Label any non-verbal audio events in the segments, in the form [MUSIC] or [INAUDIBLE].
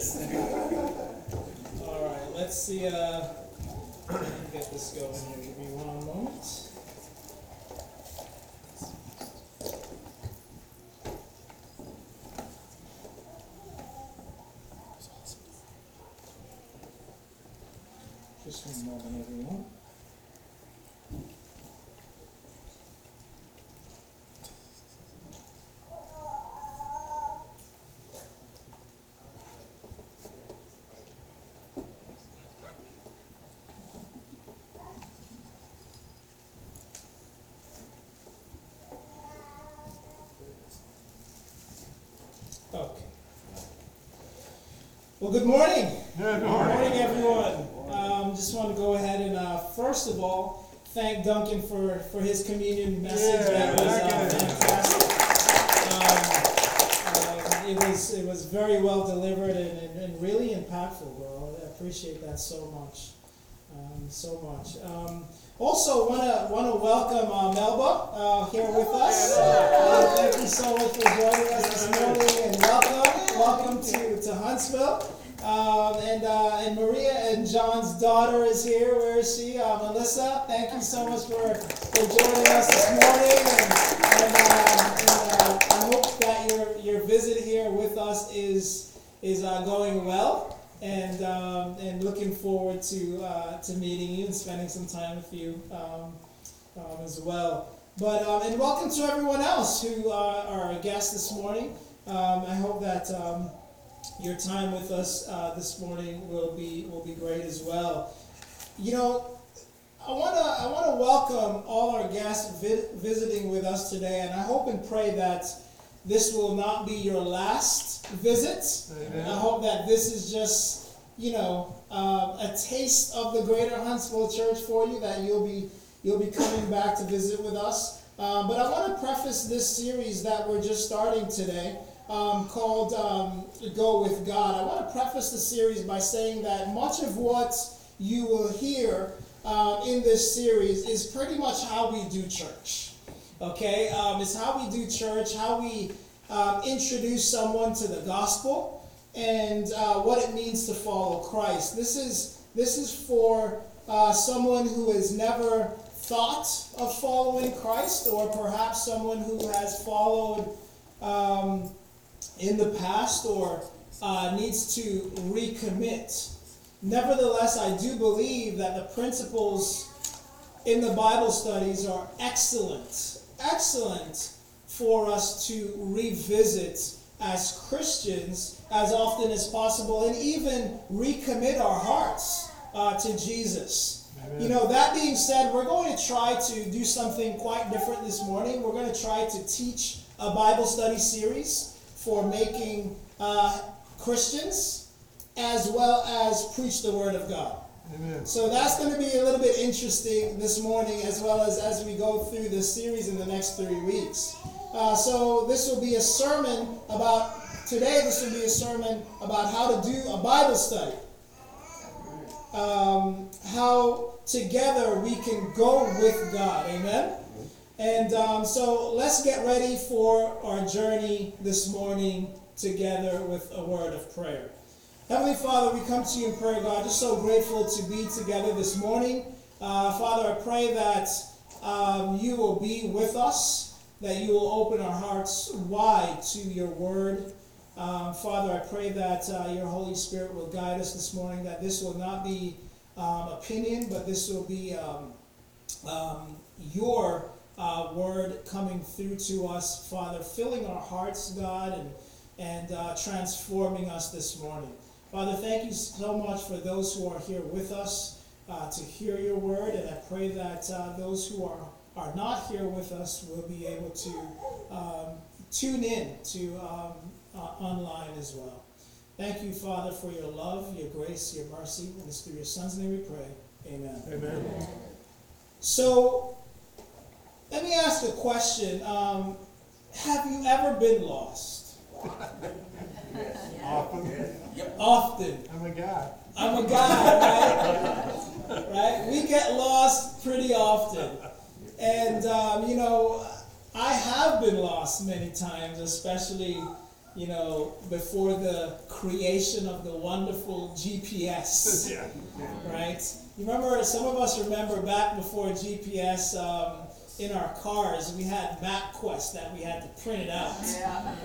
[LAUGHS] All right, let's see, uh, get this going here. Give me one moment. Just one moment, everyone. Okay. Well, good morning. Good Good morning, everyone. Um, just want to go ahead and, uh, first of all, thank Duncan for, for his communion message. Yeah, that was uh, fantastic. Um, uh, it was it was very well delivered and, and, and really impactful, bro. I appreciate that so much, um, so much. Um, also, wanna wanna welcome uh, Melba uh, here with us. Uh, thank you so much for joining us this morning, and welcome, welcome to, to Huntsville. Um, and uh, and Maria and John's daughter is here. Where is she? Uh, Melissa. Thank you so much for, for joining us this morning. And, and, uh, and uh, I hope that your your visit here with us is is uh, going well. And um, and looking forward to uh, to meeting you and spending some time with you um, um, as well. But um, and welcome to everyone else who uh, are our guests this morning. Um, I hope that um, your time with us uh, this morning will be will be great as well. You know, I wanna I wanna welcome all our guests vi- visiting with us today, and I hope and pray that this will not be your last visit. Amen. I hope that this is just you know um, a taste of the Greater Huntsville Church for you. That you'll be you'll be coming back to visit with us. Um, but I want to preface this series that we're just starting today, um, called um, "Go with God." I want to preface the series by saying that much of what you will hear um, in this series is pretty much how we do church. Okay, um, it's how we do church, how we um, introduce someone to the gospel, and uh, what it means to follow Christ. This is this is for uh, someone who has never thought of following Christ, or perhaps someone who has followed um, in the past or uh, needs to recommit. Nevertheless, I do believe that the principles in the Bible studies are excellent, excellent for us to revisit as Christians as often as possible and even recommit our hearts uh, to Jesus. Amen. You know, that being said, we're going to try to do something quite different this morning. We're going to try to teach a Bible study series for making uh, Christians as well as preach the Word of God. So that's going to be a little bit interesting this morning, as well as as we go through this series in the next three weeks. Uh, so this will be a sermon about today. This will be a sermon about how to do a Bible study. Um, how together we can go with God. Amen. And um, so let's get ready for our journey this morning together with a word of prayer. Heavenly Father, we come to you in prayer, God. Just so grateful to be together this morning. Uh, Father, I pray that um, you will be with us, that you will open our hearts wide to your word. Um, Father, I pray that uh, your Holy Spirit will guide us this morning, that this will not be um, opinion, but this will be um, um, your uh, word coming through to us, Father, filling our hearts, God, and, and uh, transforming us this morning. Father, thank you so much for those who are here with us uh, to hear your word, and I pray that uh, those who are, are not here with us will be able to um, tune in to um, uh, online as well. Thank you, Father, for your love, your grace, your mercy, and it's through your Son's name we pray. Amen. Amen. So, let me ask a question. Um, have you ever been lost? [LAUGHS] yes. Often. Often. I'm a guy. I'm a guy, right? right? We get lost pretty often. And, um, you know, I have been lost many times, especially, you know, before the creation of the wonderful GPS, [LAUGHS] Yeah. right? You remember, some of us remember back before GPS um, in our cars, we had MapQuest that we had to print it out,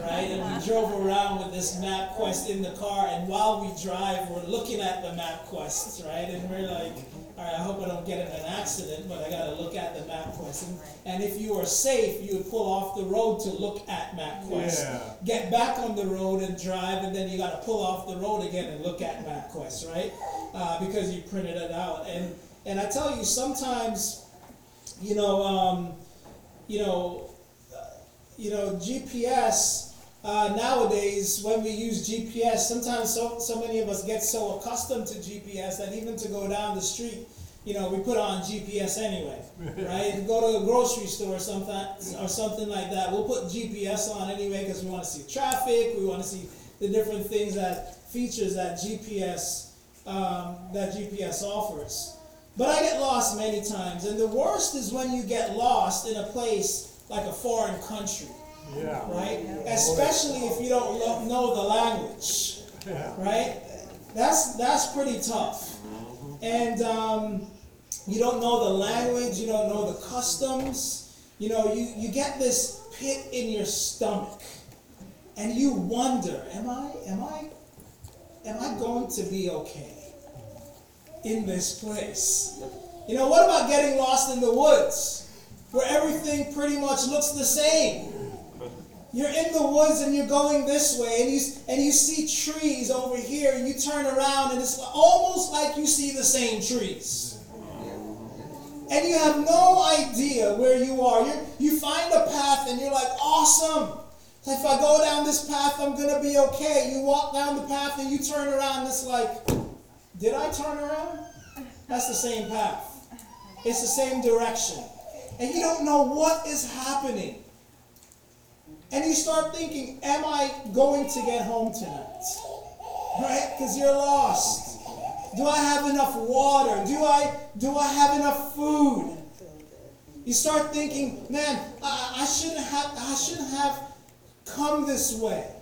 right? And we drove around with this MapQuest in the car, and while we drive, we're looking at the MapQuest, right? And we're like, all right, I hope I don't get in an accident, but I gotta look at the MapQuest. And, and if you are safe, you would pull off the road to look at MapQuest. Yeah. Get back on the road and drive, and then you gotta pull off the road again and look at MapQuest, right? Uh, because you printed it out. And and I tell you, sometimes, you know, um, you know, uh, you know, GPS uh, nowadays, when we use GPS, sometimes so, so many of us get so accustomed to GPS that even to go down the street, you know, we put on GPS anyway, [LAUGHS] right? Go to a grocery store or something, or something like that. We'll put GPS on anyway because we want to see traffic. We want to see the different things that features that GPS um, that GPS offers. But I get lost many times, and the worst is when you get lost in a place like a foreign country Yeah. right? Especially if you don't lo- know the language, Yeah. right? That's that's pretty tough. And um, you don't know the language, you don't know the customs. You know, you, you get this pit in your stomach, and you wonder, am I am I am I going to be okay in this place? You know, what about getting lost in the woods, where everything pretty much looks the same? You're in the woods and you're going this way, and you and you see trees over here, and you turn around, and it's almost like you see the same trees. And you have no idea where you are. You you find a path, and you're like, awesome. If I go down this path, I'm gonna be okay. You walk down the path, and you turn around, and it's like, did I turn around? That's the same path. It's the same direction, and you don't know what is happening. And you start thinking, am I going to get home tonight? Right? Because you're lost. Do I have enough water? Do I do I have enough food? You start thinking, man, I, I shouldn't have I shouldn't have come this way.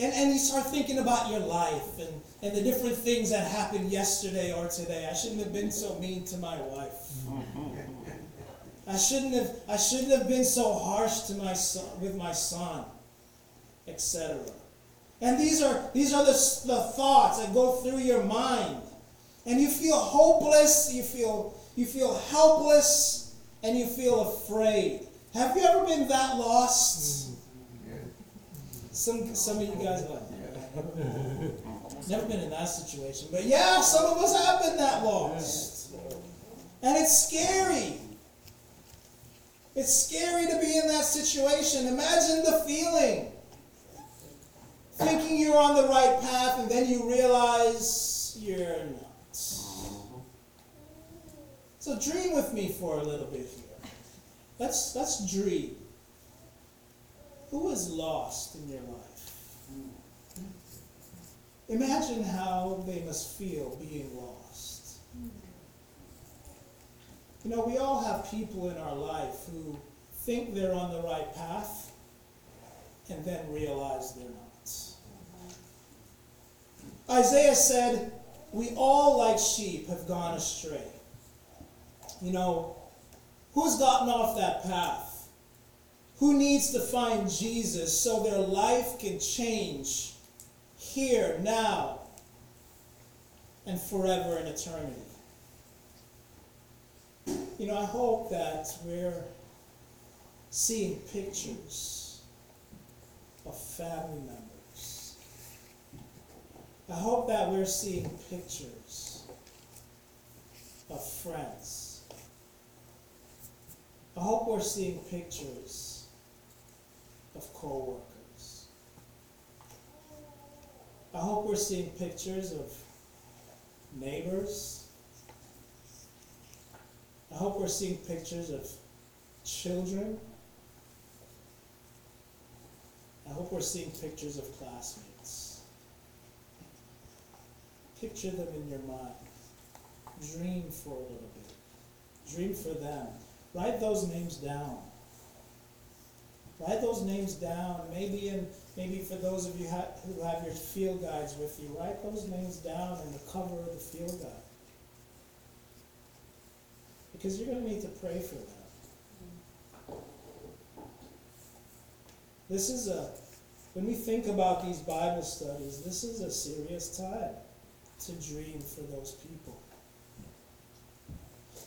And, and you start thinking about your life and, and the different things that happened yesterday or today. I shouldn't have been so mean to my wife. I shouldn't have I shouldn't have been so harsh to my son with my son, etc. And these are these are the, the thoughts that go through your mind. And you feel hopeless, you feel you feel helpless, and you feel afraid. Have you ever been that lost? Mm-hmm. Some some of you guys are like, [LAUGHS] never been in that situation. But yeah, some of us have been that lost. And it's scary. It's scary to be in that situation. Imagine the feeling. Thinking you're on the right path and then you realize you're not. So dream with me for a little bit here. Let's let's dream. Who is lost in your life? Imagine how they must feel being lost. You know, we all have people in our life who think they're on the right path and then realize they're not. Isaiah said, We all, like sheep, have gone astray. You know, who's gotten off that path? Who needs to find Jesus so their life can change here, now, and forever in eternity? You know, I hope that we're seeing pictures of family members. I hope that we're seeing pictures of friends. I hope we're seeing pictures of co-workers. I hope we're seeing pictures of neighbors. I hope we're seeing pictures of children. I hope we're seeing pictures of classmates. Picture them in your mind. Dream for a little bit. Dream for them. Write those names down. Write those names down. Maybe in maybe for those of you ha- who have your field guides with you, write those names down in the cover of the field guide. Because you're going to need to pray for them. This is a when we think about these Bible studies, this is a serious time to dream for those people.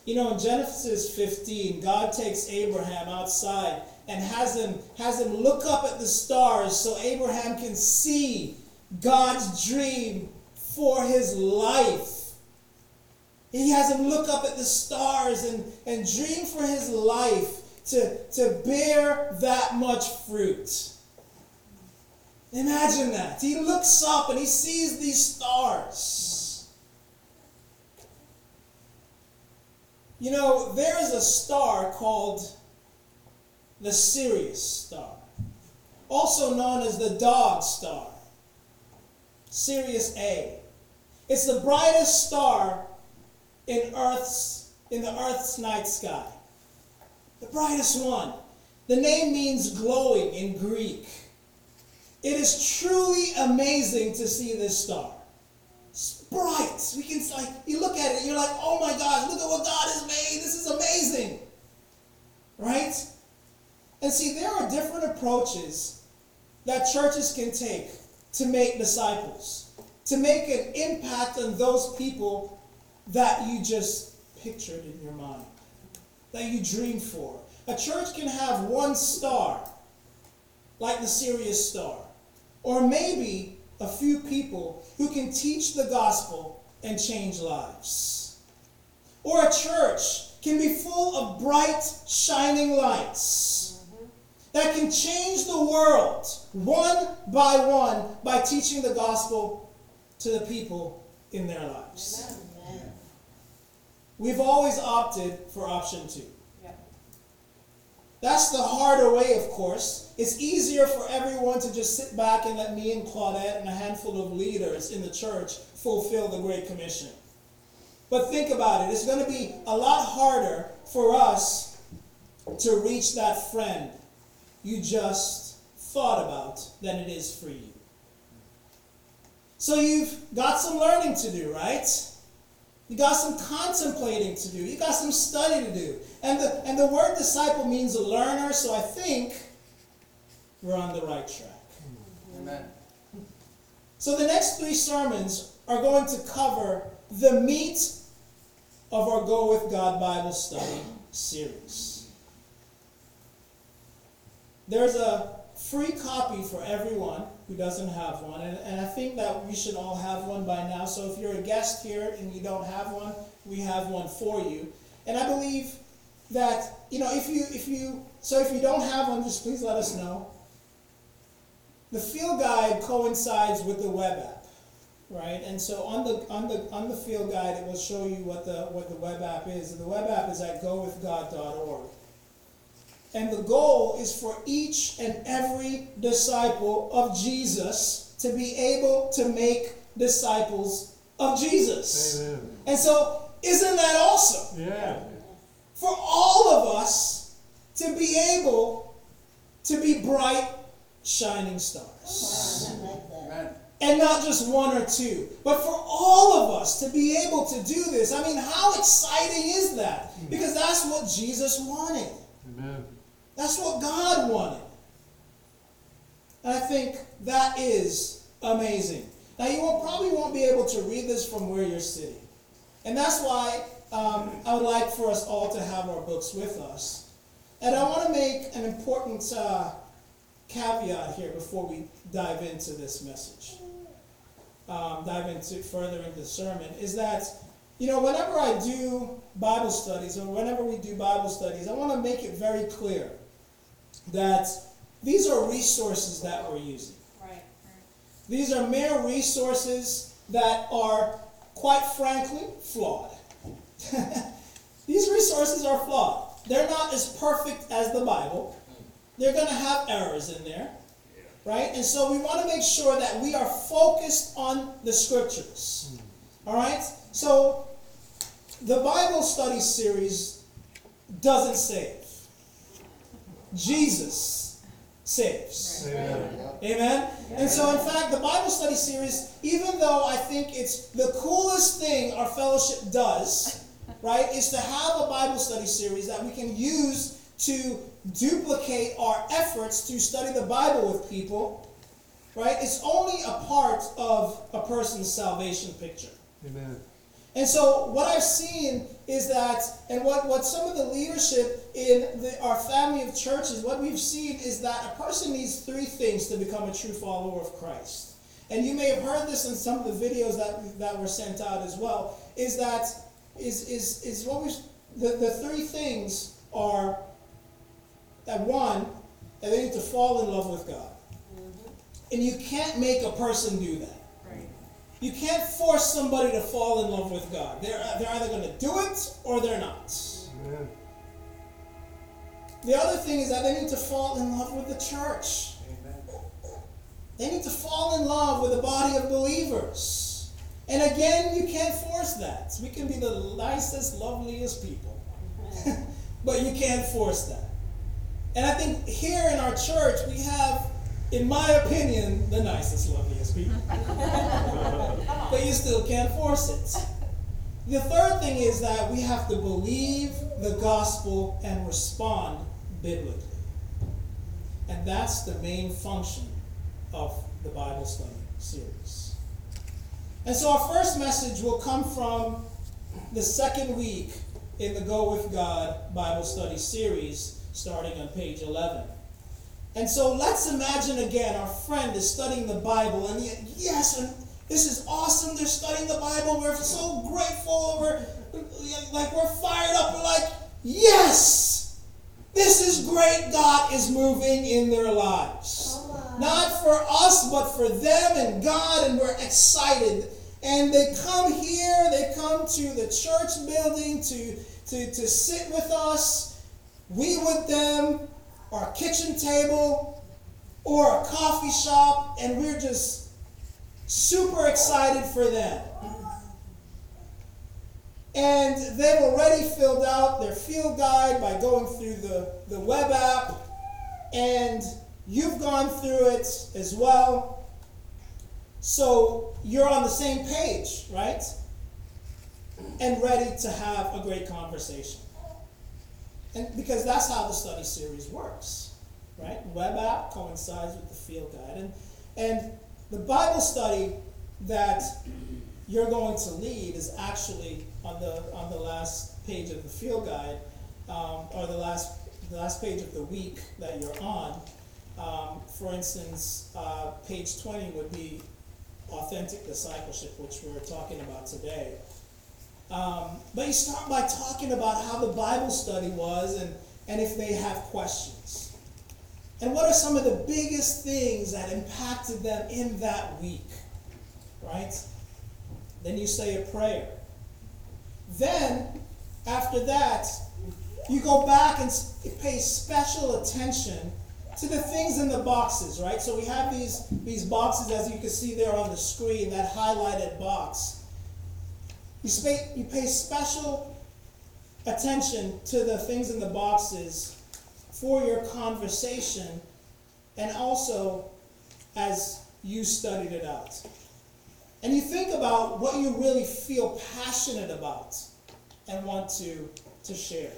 You know, in Genesis 15, God takes Abraham outside and has him, has him look up at the stars so Abraham can see God's dream for his life. He has him look up at the stars and, and dream for his life to, to bear that much fruit. Imagine that. He looks up and he sees these stars. You know, there is a star called the Sirius star, also known as the dog star, Sirius A. It's the brightest star in Earth's in the Earth's night sky. The brightest one. The name means glowing in Greek. It is truly amazing to see this star. It's bright. We can like you look at it, you're like, oh my gosh, look at what God has made. This is amazing. Right? And see, there are different approaches that churches can take to make disciples, to make an impact on those people that you just pictured in your mind, that you dreamed for. A church can have one star, like the Sirius star, or maybe a few people who can teach the gospel and change lives. Or a church can be full of bright, shining lights that can change the world one by one by teaching the gospel to the people in their lives. Amen. We've always opted for option two. Yeah. That's the harder way, of course. It's easier for everyone to just sit back and let me and Claudette and a handful of leaders in the church fulfill the Great Commission. But think about it. It's going to be a lot harder for us to reach that friend you just thought about than it is for you. So you've got some learning to do, right? You got some contemplating to do. You got some study to do. And the, and the word disciple means a learner, so I think we're on the right track. Amen. So the next three sermons are going to cover the meat of our Go With God Bible study series. There's a free copy for everyone who doesn't have one, and, and I think that we should all have one by now. So if you're a guest here and you don't have one, we have one for you. And I believe that you know if you if you so if you don't have one, just please let us know. The field guide coincides with the web app, right? And so on the on the on the field guide, it will show you what the what the web app is. And the web app is at gowithgod.org. And the goal is for each and every disciple of Jesus to be able to make disciples of Jesus. Amen. And so, isn't that awesome? Yeah. For all of us to be able to be bright, shining stars. I like. Amen. And not just one or two, but for all of us to be able to do this. I mean, how exciting is that? Hmm. Because that's what Jesus wanted. That's what God wanted. And I think that is amazing. Now, you won't, probably won't be able to read this from where you're sitting. And that's why um, I would like for us all to have our books with us. And I want to make an important uh, caveat here before we dive into this message, um, dive into further into the sermon, is that you know whenever I do Bible studies or whenever we do Bible studies, I want to make it very clear that these are resources that we're using. Right. These are mere resources that are, quite frankly, flawed. [LAUGHS] These resources are flawed. They're not as perfect as the Bible. They're going to have errors in there, right? And so we want to make sure that we are focused on the scriptures. All right? So the Bible study series doesn't save. Jesus saves. Amen. Amen. And so, in fact, the Bible study series, even though I think it's the coolest thing our fellowship does, right, is to have a Bible study series that we can use to duplicate our efforts to study the Bible with people, right? It's only a part of a person's salvation picture. Amen. And so what I've seen is that, and what, what some of the leadership in the, our family of churches, what we've seen is that a person needs three things to become a true follower of Christ. And you may have heard this in some of the videos that, that were sent out as well, is that, is, is, is what we, the, the three things are that one, that they need to fall in love with God. Mm-hmm. And you can't make a person do that. You can't force somebody to fall in love with God. They're, uh, they're either going to do it or they're not. Amen. The other thing is that they need to fall in love with the church. They need to fall in love with a body of believers. And again, you can't force that. We can be the nicest, loveliest people. [LAUGHS] but you can't force that. And I think here in our church, we have, in my opinion, the nicest, loveliest people. [LAUGHS] but you still can't force it. The third thing is that we have to believe the gospel and respond biblically. And that's the main function of the Bible study series. And so our first message will come from the second week in the Go With God Bible study series, starting on page 11. And so let's imagine again our friend is studying the Bible, and yes, and this is awesome. They're studying the Bible. We're so grateful. We're like we're fired up. We're like, yes, this is great. God is moving in their lives. Not for us, but for them and God, and we're excited. And they come here, they come to the church building to, to, to sit with us, we with them, our kitchen table, or a coffee shop, and we're just super excited for them. And they've already filled out their field guide by going through the, the web app, and you've gone through it as well. So you're on the same page, right? And ready to have a great conversation. And because that's how the study series works, right? Web app coincides with the field guide. And, and the Bible study that you're going to lead is actually on the on the last page of the field guide, um, or the last the last page of the week that you're on. Um, for instance, uh, page 20 would be authentic discipleship, which we're talking about today. Um, but you start by talking about how the Bible study was and, and if they have questions. And what are some of the biggest things that impacted them in that week? Right? Then you say a prayer. Then, after that, you go back and pay special attention to the things in the boxes, right? So we have these, these boxes, as you can see there on the screen, that highlighted box. You, you pay special attention to the things in the boxes for your conversation and also as you studied it out. And you think about what you really feel passionate about and want to, to share.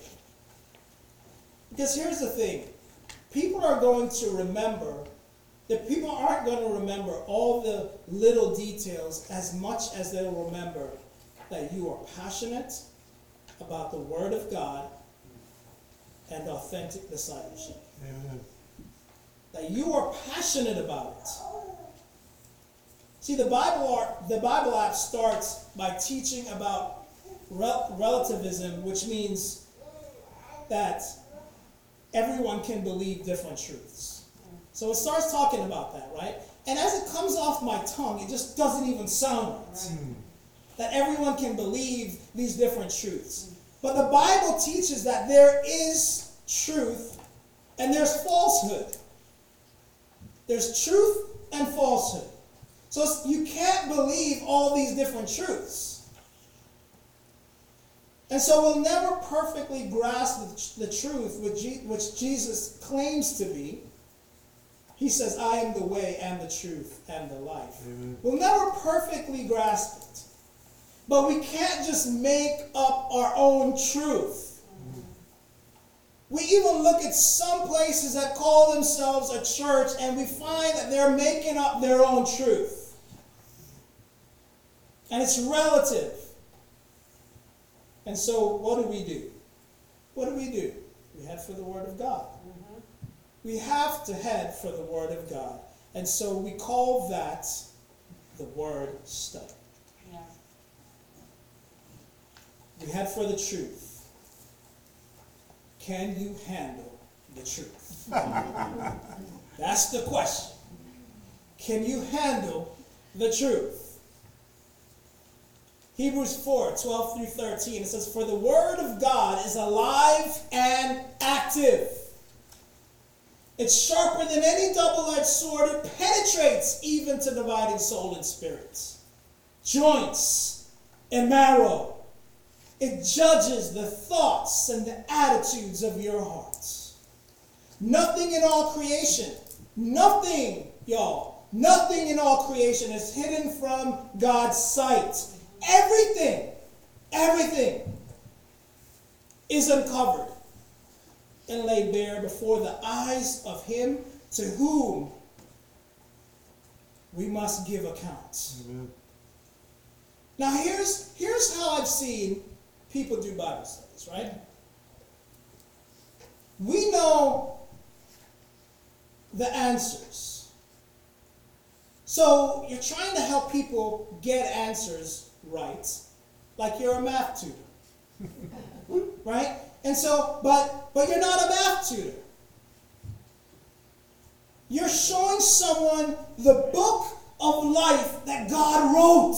Because here's the thing people are going to remember, that people aren't going to remember all the little details as much as they'll remember that you are passionate about the Word of God and authentic discipleship. Amen. That you are passionate about it. See, the Bible, the Bible app starts by teaching about rel- relativism, which means that everyone can believe different truths. So it starts talking about that, right? And as it comes off my tongue, it just doesn't even sound right. Hmm. That everyone can believe these different truths. But the Bible teaches that there is truth and there's falsehood. There's truth and falsehood. So you can't believe all these different truths. And so we'll never perfectly grasp the, the truth which, which Jesus claims to be He says, I am the way and the truth and the life. Amen. We'll never perfectly grasp it. But we can't just make up our own truth. We even look at some places that call themselves a church and we find that they're making up their own truth. And it's relative. And so, what do we do? What do we do? We head for the Word of God. Mm-hmm. We have to head for the Word of God. And so, we call that the Word study. Yeah. We head for the truth. Can you handle the truth? [LAUGHS] That's the question. Can you handle the truth? Hebrews 4 12 through 13. It says, For the word of God is alive and active. It's sharper than any double edged sword. It penetrates even to dividing soul and spirits, joints and marrow. It judges the thoughts and the attitudes of your hearts. Nothing in all creation, nothing, y'all, nothing in all creation is hidden from God's sight. Everything, everything is uncovered and laid bare before the eyes of him to whom we must give account. Amen. Now here's here's how I've seen people do Bible studies, right? We know the answers. So you're trying to help people get answers right, like you're a math tutor. [LAUGHS] right? And so, but but you're not a math tutor. You're showing someone the book of life that God wrote.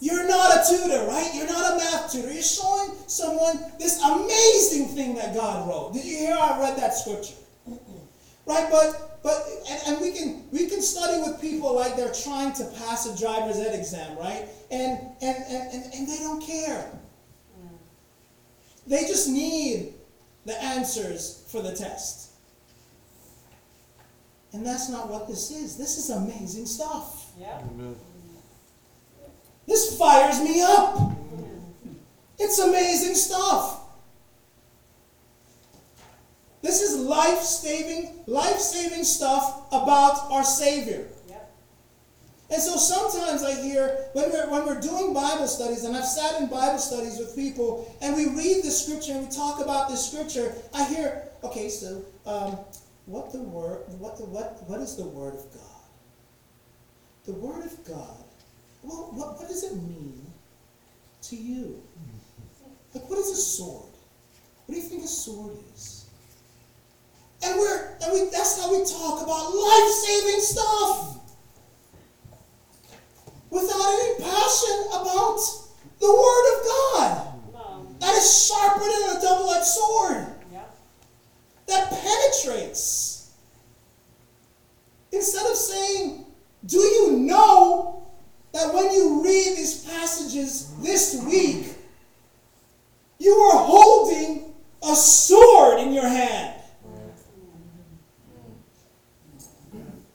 Come on, yes. You're not a tutor, right? You're not a math tutor. You're showing someone this amazing thing that God wrote. Did you hear I read that scripture? Right? But but and, and we can we can study with people like they're trying to pass a driver's ed exam, right? And and and, and, and they don't care. They just need the answers for the test. And that's not what this is. This is amazing stuff. Yeah. This fires me up. It's amazing stuff. This is life-saving, life-saving stuff about our Savior. Yep. And so sometimes I hear when we're when we're doing Bible studies, and I've sat in Bible studies with people, and we read the scripture and we talk about the scripture. I hear, okay, so um, what the word, what the what what is the word of God? The word of God. Well, what, what does it mean to you? Like, what is a sword? What do you think a sword is? And we're and we that's how we talk about life-saving stuff. Without any passion about the word of God. That is sharper than a double-edged sword. That penetrates. Instead of saying, Do you know that when you read these passages this week, you are holding a sword in your hand?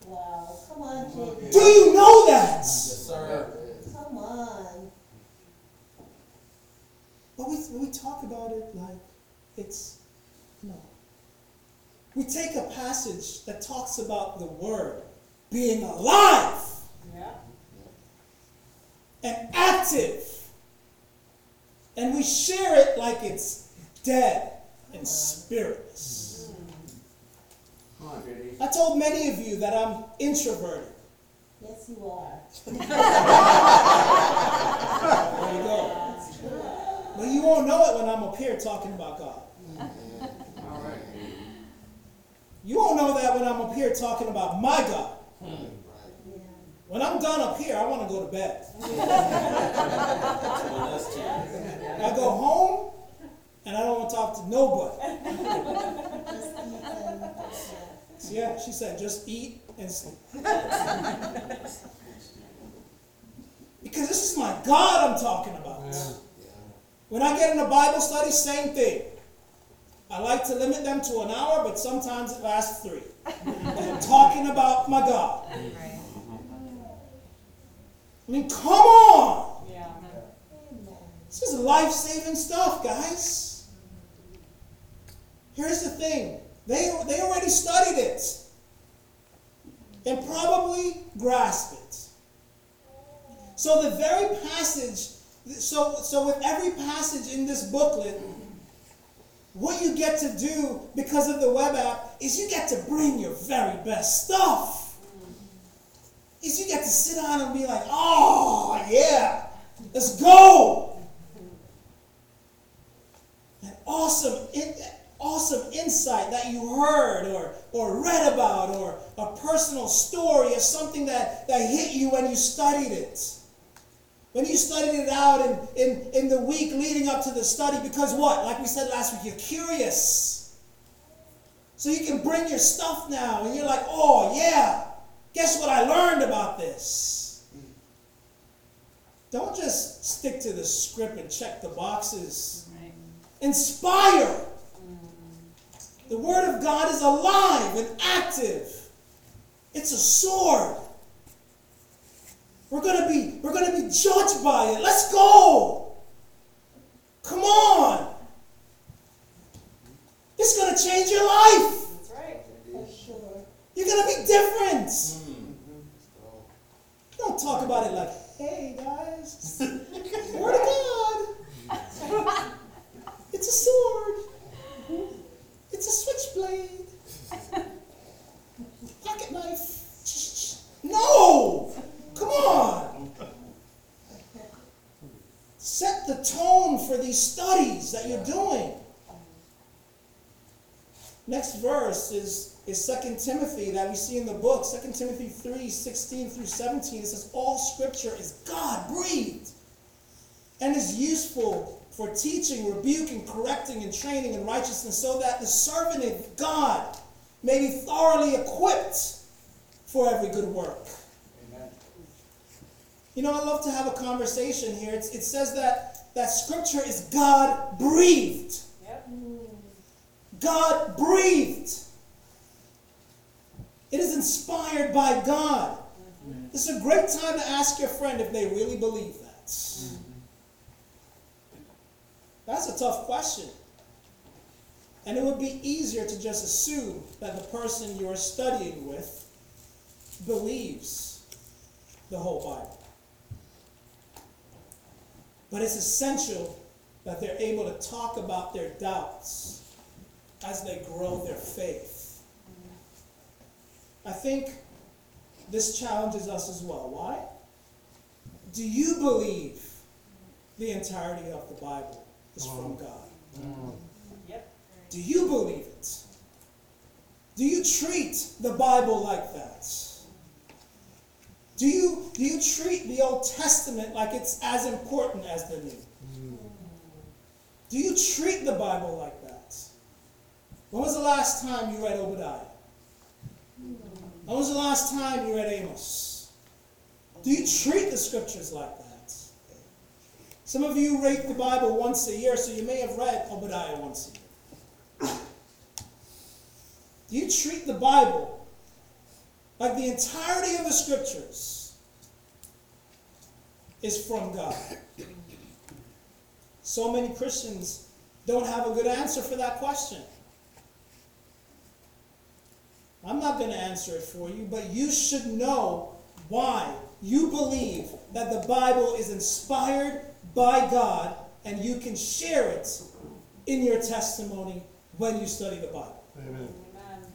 Wow, come on, Jimmy. Do you know that? Yes, sir. Come on. But we, we talk about it like it's, no. We take a passage that talks about the Word being alive yeah. And active, and we share it like it's dead and spiritless. I told many of you that I'm introverted. Yes, you are. there you go. But you won't know it when I'm up here talking about God. All right. You won't know that when I'm up here talking about my God. When I'm done up here, I want to go to bed. [LAUGHS] I go home and I don't want to talk to nobody. Yeah, she said, just eat and sleep. because this is my God I'm talking about. Yeah. When I get in a Bible study, same thing. I like to limit them to an hour, but sometimes it lasts three. [LAUGHS] I'm talking about my God. Right. I mean, come on! Yeah. This is life saving stuff, guys. Here's the thing they, they already studied it and probably grasped it. So, the very passage, so, so with every passage in this booklet, what you get to do because of the web app is you get to bring your very best stuff. Is you get to sit down and be like, oh, yeah, let's go. That awesome, in, awesome insight that you heard or, or read about or a personal story or something that, that hit you when you studied it. When you studied it out in, in, in the week leading up to the study, because what? Like we said last week, you're curious. So you can bring your stuff now and you're like, oh, yeah, guess what I learned about this? Don't just stick to the script and check the boxes. Right. Inspire. Mm. The Word of God is alive and active. It's a sword. We're gonna be we're gonna be judged by it. Let's go. Come on. It's gonna change your life. That's right. For sure. You're gonna be different. Mm-hmm. Don't talk about it like, hey guys, [LAUGHS] Word of God. It's a sword. It's a switchblade. Pocket knife. No! Come on! Set the tone for these studies that you're doing. Next verse is, is 2 Timothy that we see in the book. 2 Timothy 3 16 through 17. It says, All scripture is God breathed and is useful for teaching, rebuking, correcting, and training in righteousness, so that the servant of God may be thoroughly equipped for every good work. You know, I love to have a conversation here. It's, it says that, that scripture is God breathed. God breathed. It is inspired by God. This is a great time to ask your friend if they really believe that. That's a tough question. And it would be easier to just assume that the person you're studying with believes the whole Bible. But it's essential that they're able to talk about their doubts as they grow their faith. I think this challenges us as well. Why? Do you believe the entirety of the Bible is from mm. God? Mm. Yep. Do you believe it? Do you treat the Bible like that? Do you, do you treat the Old Testament like it's as important as the New? Mm. Do you treat the Bible like that? When was the last time you read Obadiah? When was the last time you read Amos? Do you treat the scriptures like that? Some of you read the Bible once a year, so you may have read Obadiah once a year. Do you treat the Bible like the entirety of the scriptures is from God? So many Christians don't have a good answer for that question. I'm not going to answer it for you, but you should know why you believe that the Bible is inspired by God and you can share it in your testimony when you study the Bible. Amen. Amen.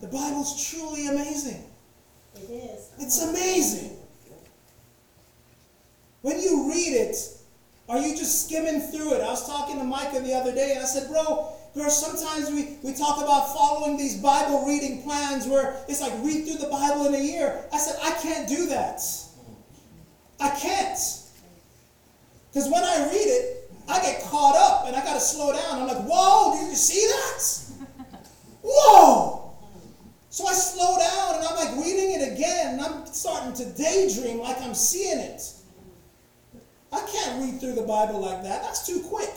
The Bible's truly amazing. It is. It's amazing. When you read it, are you just skimming through it? I was talking to Micah the other day and I said, Bro, bro, sometimes we, we talk about following these Bible reading plans where it's like read through the Bible in a year. I said, I can't do that. I can't. Because when I read it, I get caught up and I got to slow down. I'm like, Whoa, did you see that? Whoa! So I slow down and I'm like reading it again and I'm starting to daydream like I'm seeing it. I can't read through the Bible like that. That's too quick.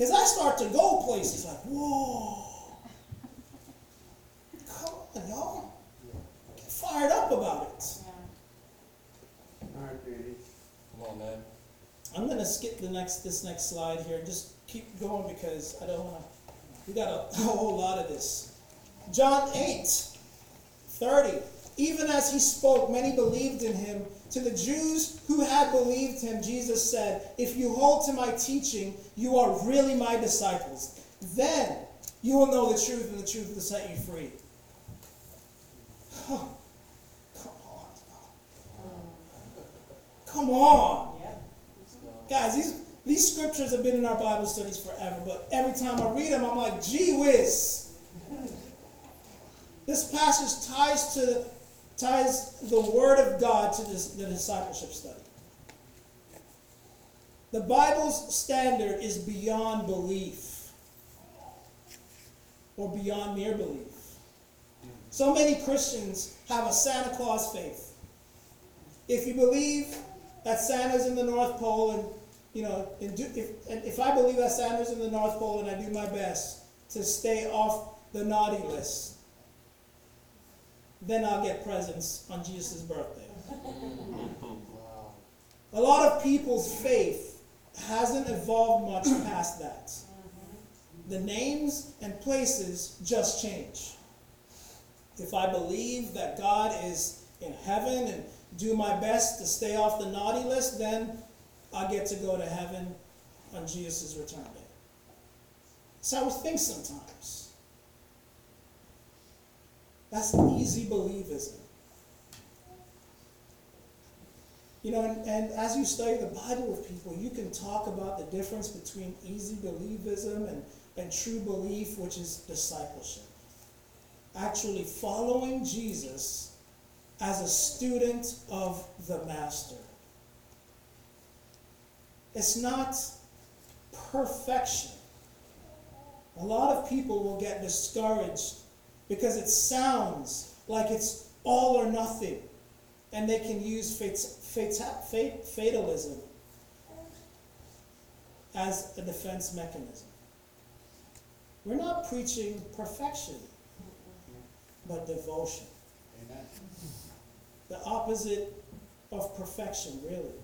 Because I start to go places like, whoa. Come on, y'all. Get fired up about it. All right, Petey. Come on, man. I'm gonna skip the next this next slide here just keep going because I don't wanna we got a, a [LAUGHS] whole lot of this. John 8, 30. Even as he spoke, many believed in him. To the Jews who had believed him, Jesus said, If you hold to my teaching, you are really my disciples. Then you will know the truth, and the truth will set you free. Come on. Come on. Guys, these, these scriptures have been in our Bible studies forever, but every time I read them, I'm like, gee whiz. This passage ties to ties the Word of God to this, the discipleship study. The Bible's standard is beyond belief or beyond mere belief. So many Christians have a Santa Claus faith. If you believe that Santa's in the North Pole and you know, and do, if, and if I believe that Santa's in the North Pole and I do my best to stay off the naughty list, then I'll get presents on Jesus' birthday. A lot of people's faith hasn't evolved much past that. The names and places just change. If I believe that God is in heaven and do my best to stay off the naughty list, then I get to go to heaven on Jesus' return day. That's how we think sometimes. That's easy believism. You know, and, and as you study the Bible with people, you can talk about the difference between easy believism and, and true belief, which is discipleship. Actually following Jesus as a student of the Master. It's not perfection. A lot of people will get discouraged because it sounds like it's all or nothing, and they can use fat, fat, fat, fatalism as a defense mechanism. We're not preaching perfection, but devotion. Amen. The opposite of perfection, really.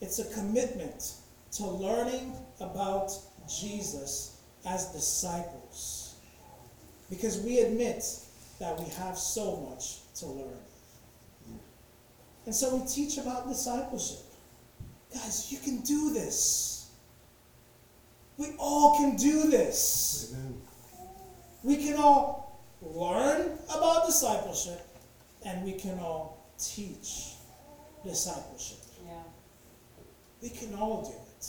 It's a commitment to learning about Jesus as disciples. Because we admit that we have so much to learn. And so we teach about discipleship. Guys, you can do this. We all can do this. Amen. We can all learn about discipleship and we can all teach discipleship. Yeah. We can all do it.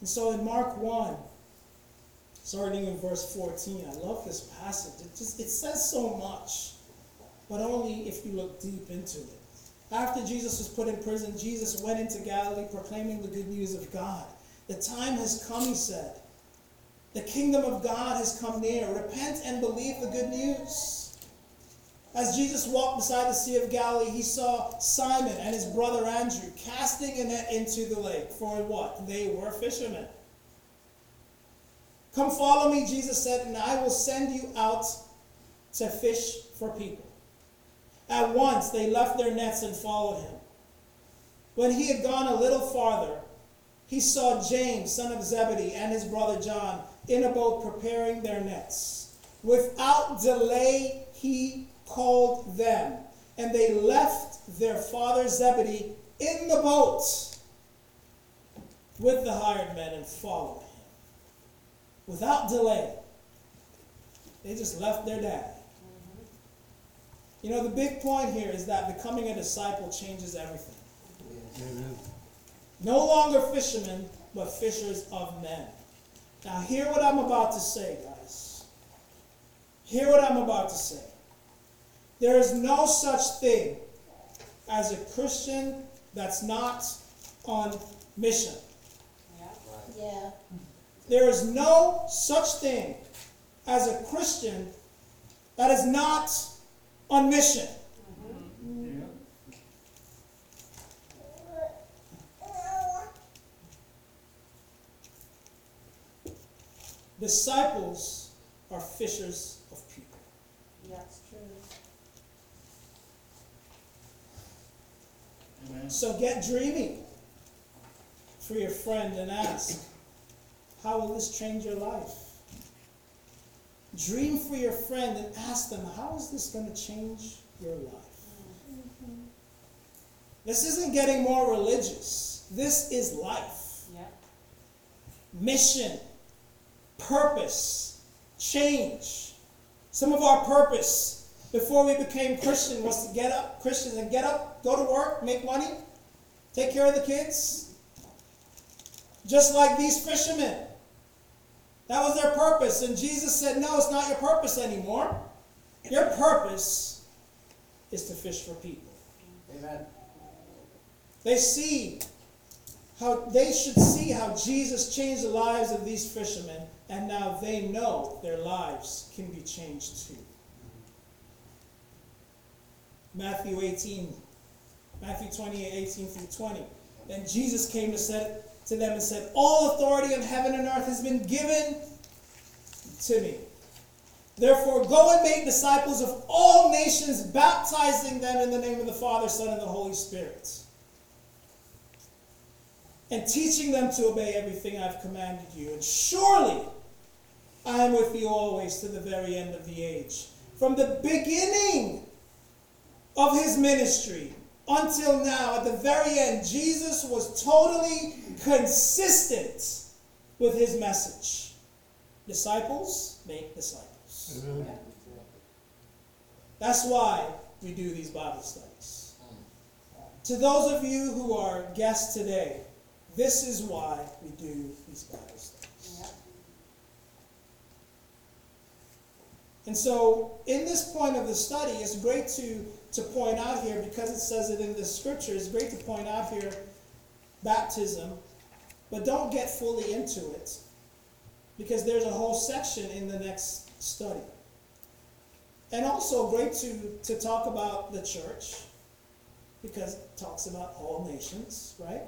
And so in Mark 1, starting in verse 14, I love this passage. It just it says so much, but only if you look deep into it. After Jesus was put in prison, Jesus went into Galilee proclaiming the good news of God. The time has come, he said. The kingdom of God has come near. Repent and believe the good news. As Jesus walked beside the Sea of Galilee, he saw Simon and his brother Andrew casting a net into the lake. For what? They were fishermen. Come follow me, Jesus said, and I will send you out to fish for people. At once they left their nets and followed him. When he had gone a little farther, he saw James, son of Zebedee, and his brother John in a boat preparing their nets. Without delay, he called them, and they left their father Zebedee in the boat with the hired men and followed him. Without delay, they just left their dad. You know, the big point here is that becoming a disciple changes everything. Amen. No longer fishermen, but fishers of men. Now, hear what I'm about to say, guys. Hear what I'm about to say. There is no such thing as a Christian that's not on mission. Yeah. There is no such thing as a Christian that is not on mission. Disciples are fishers of people. That's true. Amen. So get dreaming for your friend and ask, how will this change your life? Dream for your friend and ask them, how is this going to change your life? This isn't getting more religious. This is life. Yep. Mission, purpose, change. Some of our purpose before we became Christian was to get up, Christians, and get up, go to work, make money, take care of the kids. Just like these fishermen. That was their purpose. And Jesus said, No, it's not your purpose anymore. Your purpose is to fish for people. Amen. They see how they should see how Jesus changed the lives of these fishermen, and now they know their lives can be changed too. Matthew 18, Matthew 28, 18 through 20. Then Jesus came to, said, to them and said, All authority in heaven and earth has been given to me. Therefore, go and make disciples of all nations, baptizing them in the name of the Father, Son, and the Holy Spirit and teaching them to obey everything I've commanded you. And surely I am with you always to the very end of the age. From the beginning of his ministry until now, at the very end, Jesus was totally consistent with his message. Disciples make disciples. That's why we do these Bible studies. To those of you who are guests today, this is why we do these Bible studies. And so, in this point of the study, it's great to, to point out here, because it says it in the scripture, it's great to point out here baptism, but don't get fully into it, because there's a whole section in the next study. And also, great to, to talk about the church, because it talks about all nations, right?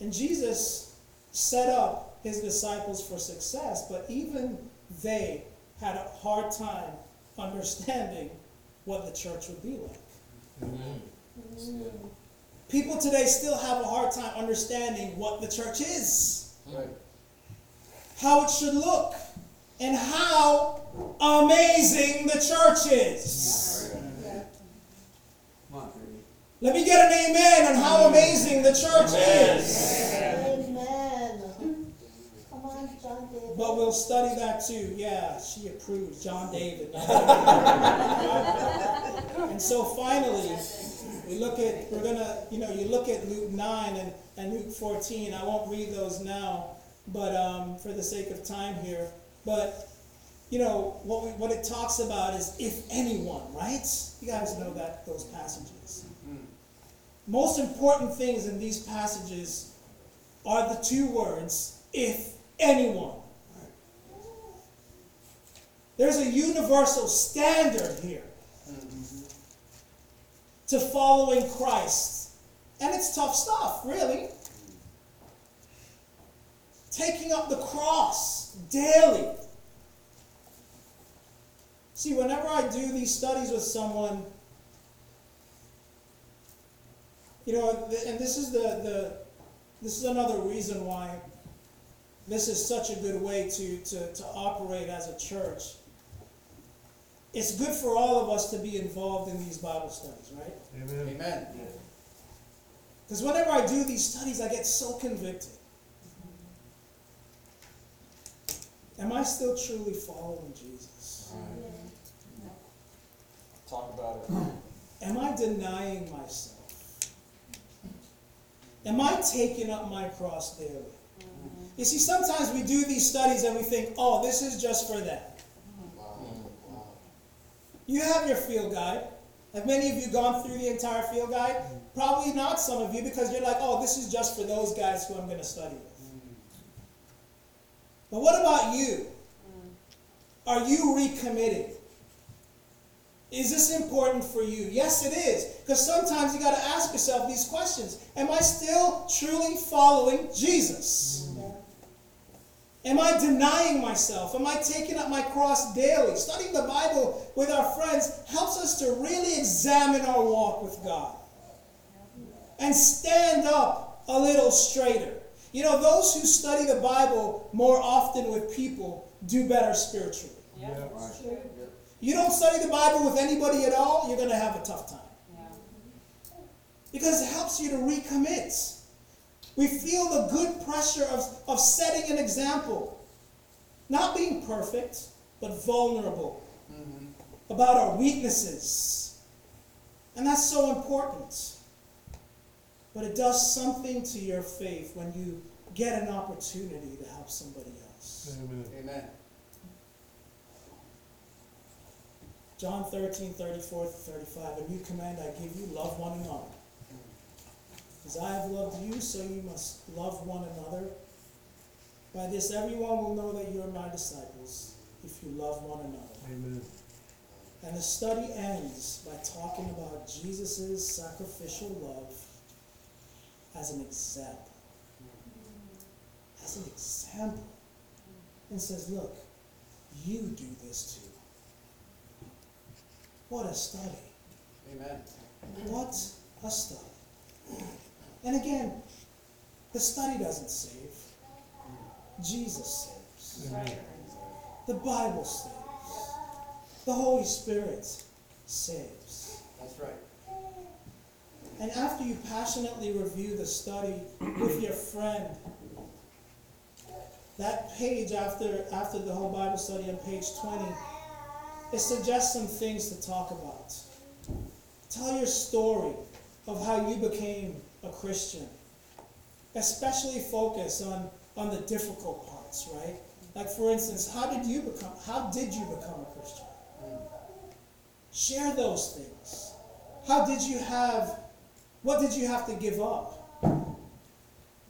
And Jesus set up his disciples for success, but even they had a hard time understanding what the church would be like. Mm-hmm. People today still have a hard time understanding what the church is, Right. how it should look, and how amazing the church is. Come on. Let me get an amen on how amazing the church is. Amen. Come on, But we'll study that too. Yeah, she approves. John David. [LAUGHS] and so finally, we look at, we're going to, you know, you look at Luke 9 and, and Luke 14. I won't read those now, but um, for the sake of time here. But, you know, what, we, what it talks about is if anyone, right? You guys know that, those passages. Most important things in these passages are the two words, if anyone. There's a universal standard here to following Christ. And it's tough stuff, really. Taking up the cross daily. See, whenever I do these studies with someone, you know, and this is the, the this is another reason why this is such a good way to, to, to operate as a church. It's good for all of us to be involved in these Bible studies, right? Amen. Because whenever I do these studies, I get so convicted. Am I still truly following Jesus? Talk about it. Am I denying myself? Am I taking up my cross daily? You see, sometimes we do these studies and we think, oh, this is just for them. You have your field guide. Have many of you gone through the entire field guide? Probably not some of you because you're like, oh, this is just for those guys who I'm going to study with. But what about you? Are you recommitting? Is this important for you? Yes, it is. Because sometimes you got to ask yourself these questions Am I still truly following Jesus? Am I denying myself? Am I taking up my cross daily? Studying the Bible with our friends helps us to really examine our walk with God and stand up a little straighter. You know, those who study the Bible more often with people do better spiritually. Yeah, Yeah. that's true. You don't study the Bible with anybody at all, you're going to have a tough time. Yeah. Because it helps you to recommit. We feel the good pressure of, of setting an example. Not being perfect, but vulnerable Mm-hmm. about our weaknesses. And that's so important. But it does something to your faith when you get an opportunity to help somebody else. Amen. Amen. John 13, 34 35. A new command I give you love one another. As I have loved you, so you must love one another. By this, everyone will know that you are my disciples if you love one another. Amen. And the study ends by talking about Jesus' sacrificial love as an example. As an example. And says, look, you do this too. What a study. Amen. What a study. And again, the study doesn't save. Jesus saves. Amen. The Bible saves. The Holy Spirit saves. That's right. And after you passionately review the study with your friend, that page after after the whole Bible study on page 20, it suggests some things to talk about. Tell your story of how you became a Christian. Especially focus on, on the difficult parts, right? Like for instance, how did you become how did you become a Christian? Share those things. How did you have what did you have to give up?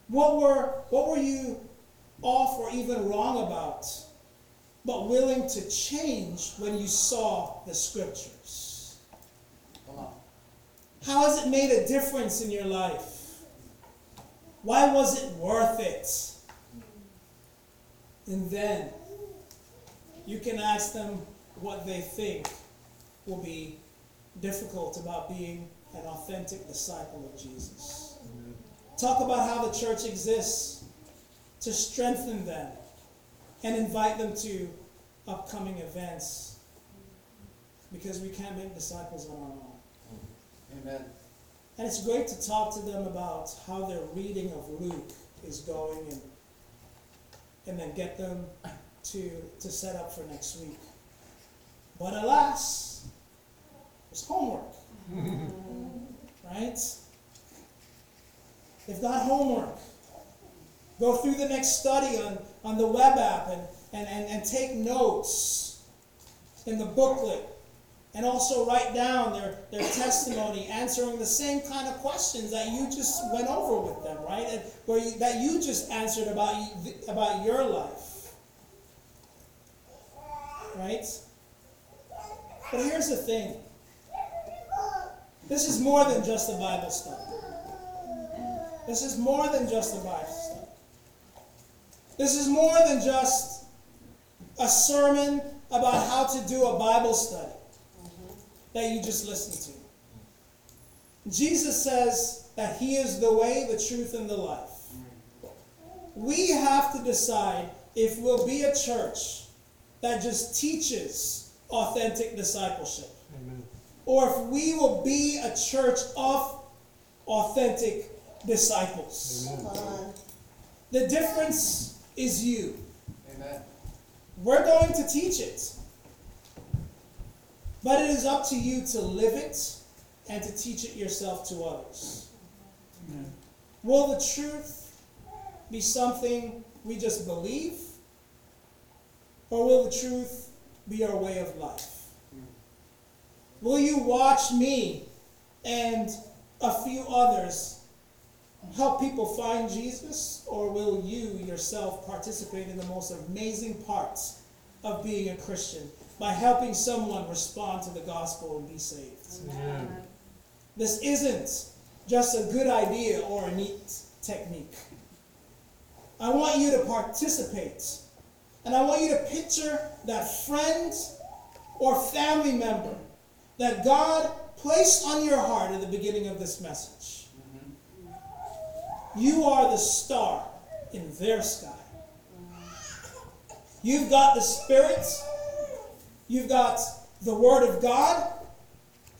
What were what were you off or even wrong about, but willing to change when you saw the scriptures? How has it made a difference in your life? Why was it worth it? And then you can ask them what they think will be difficult about being an authentic disciple of Jesus. Talk about how the church exists to strengthen them and invite them to upcoming events because we can't make disciples on our own. Amen. And it's great to talk to them about how their reading of Luke is going and, and then get them to, to set up for next week. But alas, it's homework. right? They've got homework. Go through the next study on, on the web app and, and, and, and take notes in the booklet and also write down their, their testimony, answering the same kind of questions that you just went over with them, right? And where you, that you just answered about about your life, right? But here's the thing: this is more than just a Bible study. This is more than just a Bible study. This is more than just a sermon about how to do a Bible study that you just listened to. Jesus says that He is the way, the truth, and the life. We have to decide if we'll be a church that just teaches authentic discipleship, Amen. or if we will be a church of authentic disciples. Amen. Come on. The difference is you. Amen. We're going to teach it. But it is up to you to live it and to teach it yourself to others. Will the truth be something we just believe? Or will the truth be our way of life? Will you watch me and a few others help people find Jesus? Or will you yourself participate in the most amazing parts of being a Christian by helping someone respond to the gospel and be saved? Amen. This isn't just a good idea or a neat technique. I want you to participate. And I want you to picture that friend or family member that God placed on your heart at the beginning of this message. You are the star in their sky. You've got the Spirit, you've got the Word of God,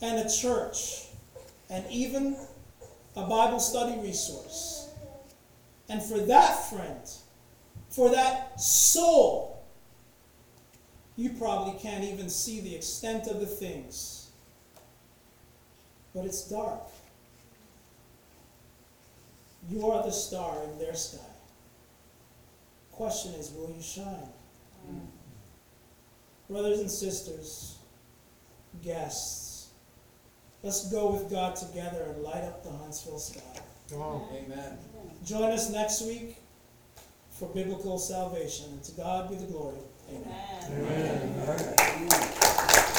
and a church, and even a Bible study resource. And for that friend, for that soul, you probably can't even see the extent of the things. But it's dark. You are the star in their sky. Question is, will you shine? Brothers and sisters, guests, let's go with God together and light up the Huntsville sky. Oh. Amen. Join us next week for biblical salvation. And to God be the glory. Amen. Amen. Amen. Amen.